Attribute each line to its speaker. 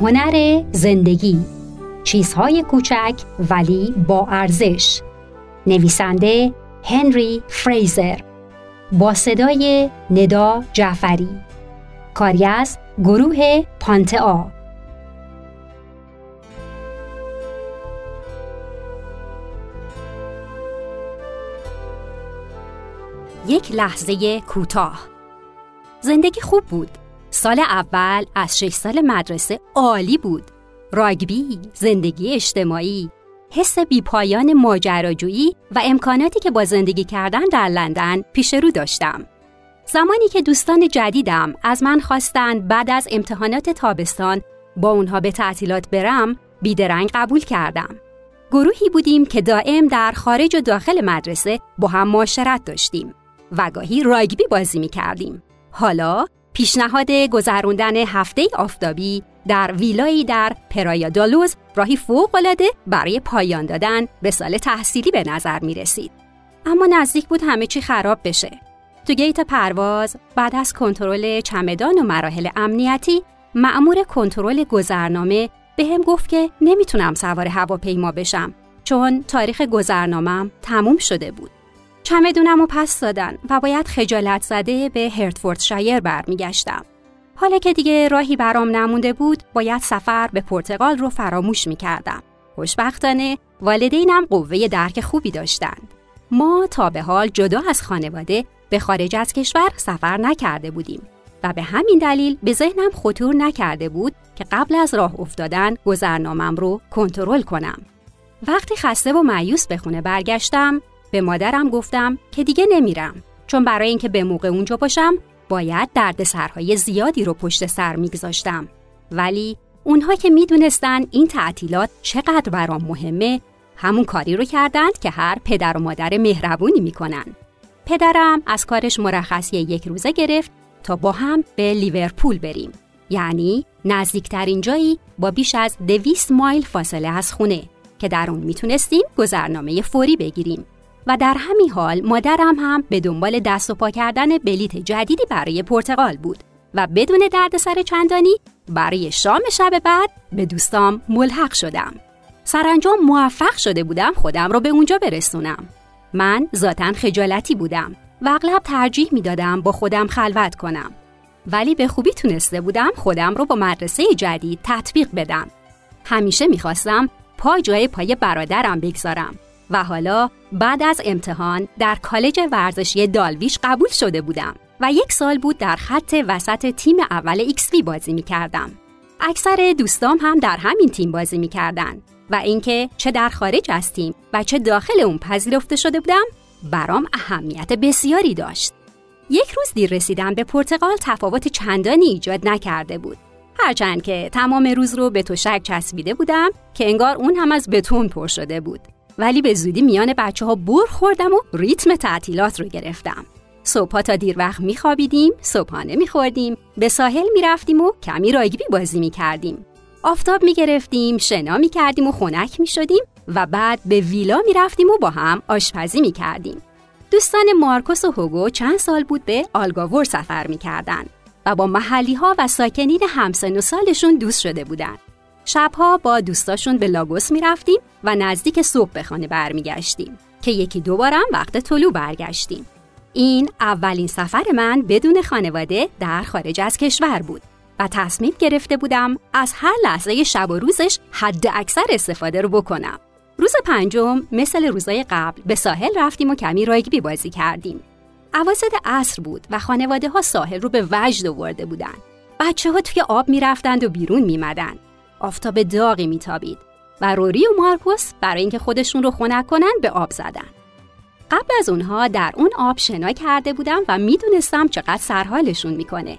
Speaker 1: هنر زندگی. چیزهای کوچک ولی با ارزش. نویسنده هنری فریزر. با صدای ندا جعفری. کاری از گروه پانتئا. یک لحظه کوتاه. زندگی خوب بود. سال اول از شش سال مدرسه عالی بود راگبی، زندگی اجتماعی، حس بیپایان ماجراجویی و امکاناتی که با زندگی کردن در لندن پیش رو داشتم. زمانی که دوستان جدیدم از من خواستند بعد از امتحانات تابستان با اونها به تعطیلات برم، بیدرنگ قبول کردم. گروهی بودیم که دائم در خارج و داخل مدرسه با هم معاشرت داشتیم و گاهی راگبی بازی می کردیم. حالا پیشنهاد گذراندن هفته آفتابی در ویلایی در پرایادالوز راهی فوق‌العاده برای پایان دادن به سال تحصیلی به نظر می رسید. اما نزدیک بود همه چی خراب بشه. تو گیت پرواز بعد از کنترل چمدان و مراحل امنیتی مأمور کنترل گذرنامه به هم گفت که نمی‌تونم سوار هواپیما بشم چون تاریخ گذرنامم تموم شده بود. چمدونم و پس دادن و باید خجالت زده به هرتفورد شایر برمیگشتم. حالا که دیگه راهی برام نمونده بود باید سفر به پرتغال رو فراموش می کردم. خوشبختانه والدینم قوه درک خوبی داشتند. ما تا به حال جدا از خانواده به خارج از کشور سفر نکرده بودیم و به همین دلیل به ذهنم خطور نکرده بود که قبل از راه افتادن گذرنامم رو کنترل کنم. وقتی خسته و معیوس به خونه برگشتم به مادرم گفتم که دیگه نمیرم. چون برای اینکه به موقع اونجا باشم باید دردسرهای زیادی رو پشت سر میگذاشتم. ولی اونها که می‌دونستن این تعطیلات چقدر برام مهمه همون کاری رو کردند که هر پدر و مادر مهربونی می‌کنن. پدرم از کارش مرخصی یک روزه گرفت تا با هم به لیورپول بریم. یعنی نزدیکترین جایی با بیش از دویست مایل فاصله از خونه که در اون می‌تونستیم گذرنامه فوری بگیریم. و در همین حال مادرم هم به دنبال دست و پا کردن بلیت جدیدی برای پرتغال بود و بدون دردسر چندانی برای شام شب بعد به دوستام ملحق شدم. سرانجام موفق شده بودم خودم رو به اونجا برسونم. من ذاتا خجالتی بودم و اغلب ترجیح می‌دادم با خودم خلوت کنم. ولی به خوبی تونسته بودم خودم رو با مدرسه جدید تطبیق بدم. همیشه می‌خواستم پا جای پای برادرم بگذارم و حالا بعد از امتحان در کالج ورزشی دالویش قبول شده بودم و یک سال بود در خط وسط تیم اول ایکس بازی می کردم. اکثر دوستام هم در همین تیم بازی می کردن و اینکه چه در خارج از تیم و چه داخل اون پذیرفته شده بودم برام اهمیت بسیاری داشت. یک روز دیر رسیدن به پرتغال تفاوت چندانی ایجاد نکرده بود. هرچند که تمام روز رو به تشک چسبیده بودم که انگار اون هم از بتون پر شده بود. ولی به زودی میان بچه ها بور خوردم و ریتم تعطیلات رو گرفتم. صبحها تا دیر وقت میخوابیدیم، صبحانه میخوردیم، به ساحل می‌رفتیم و کمی رایگبی بازی می‌کردیم. آفتاب می‌گرفتیم، شنا می‌کردیم و خنک می‌شدیم و بعد به ویلا می‌رفتیم و با هم آشپزی می‌کردیم. دوستان مارکوس و هوگو چند سال بود به آلگاور سفر می‌کردن و با محلی ها و ساکنین همسن و سالشون دوست شده بودند. شبها با دوستاشون به لاگوس می‌رفتیم و نزدیک صبح به خانه برمیگشتیم که یکی دوبارم وقت طلوع برگشتیم. این اولین سفر من بدون خانواده در خارج از کشور بود و تصمیم گرفته بودم از هر لحظه شب و روزش حد اکثر استفاده رو بکنم. روز پنجم مثل روزای قبل به ساحل رفتیم و کمی رایگبی بازی کردیم. عواسط عصر بود و خانواده ها ساحل رو به وجد آورده بودن. بچه ها توی آب می‌رفتند و بیرون میمدند. آفتاب داغی میتابید و روری و مارکوس برای اینکه خودشون رو خنک کنن به آب زدن. قبل از اونها در اون آب شنا کرده بودم و می‌دونستم چقدر سرحالشون می‌کنه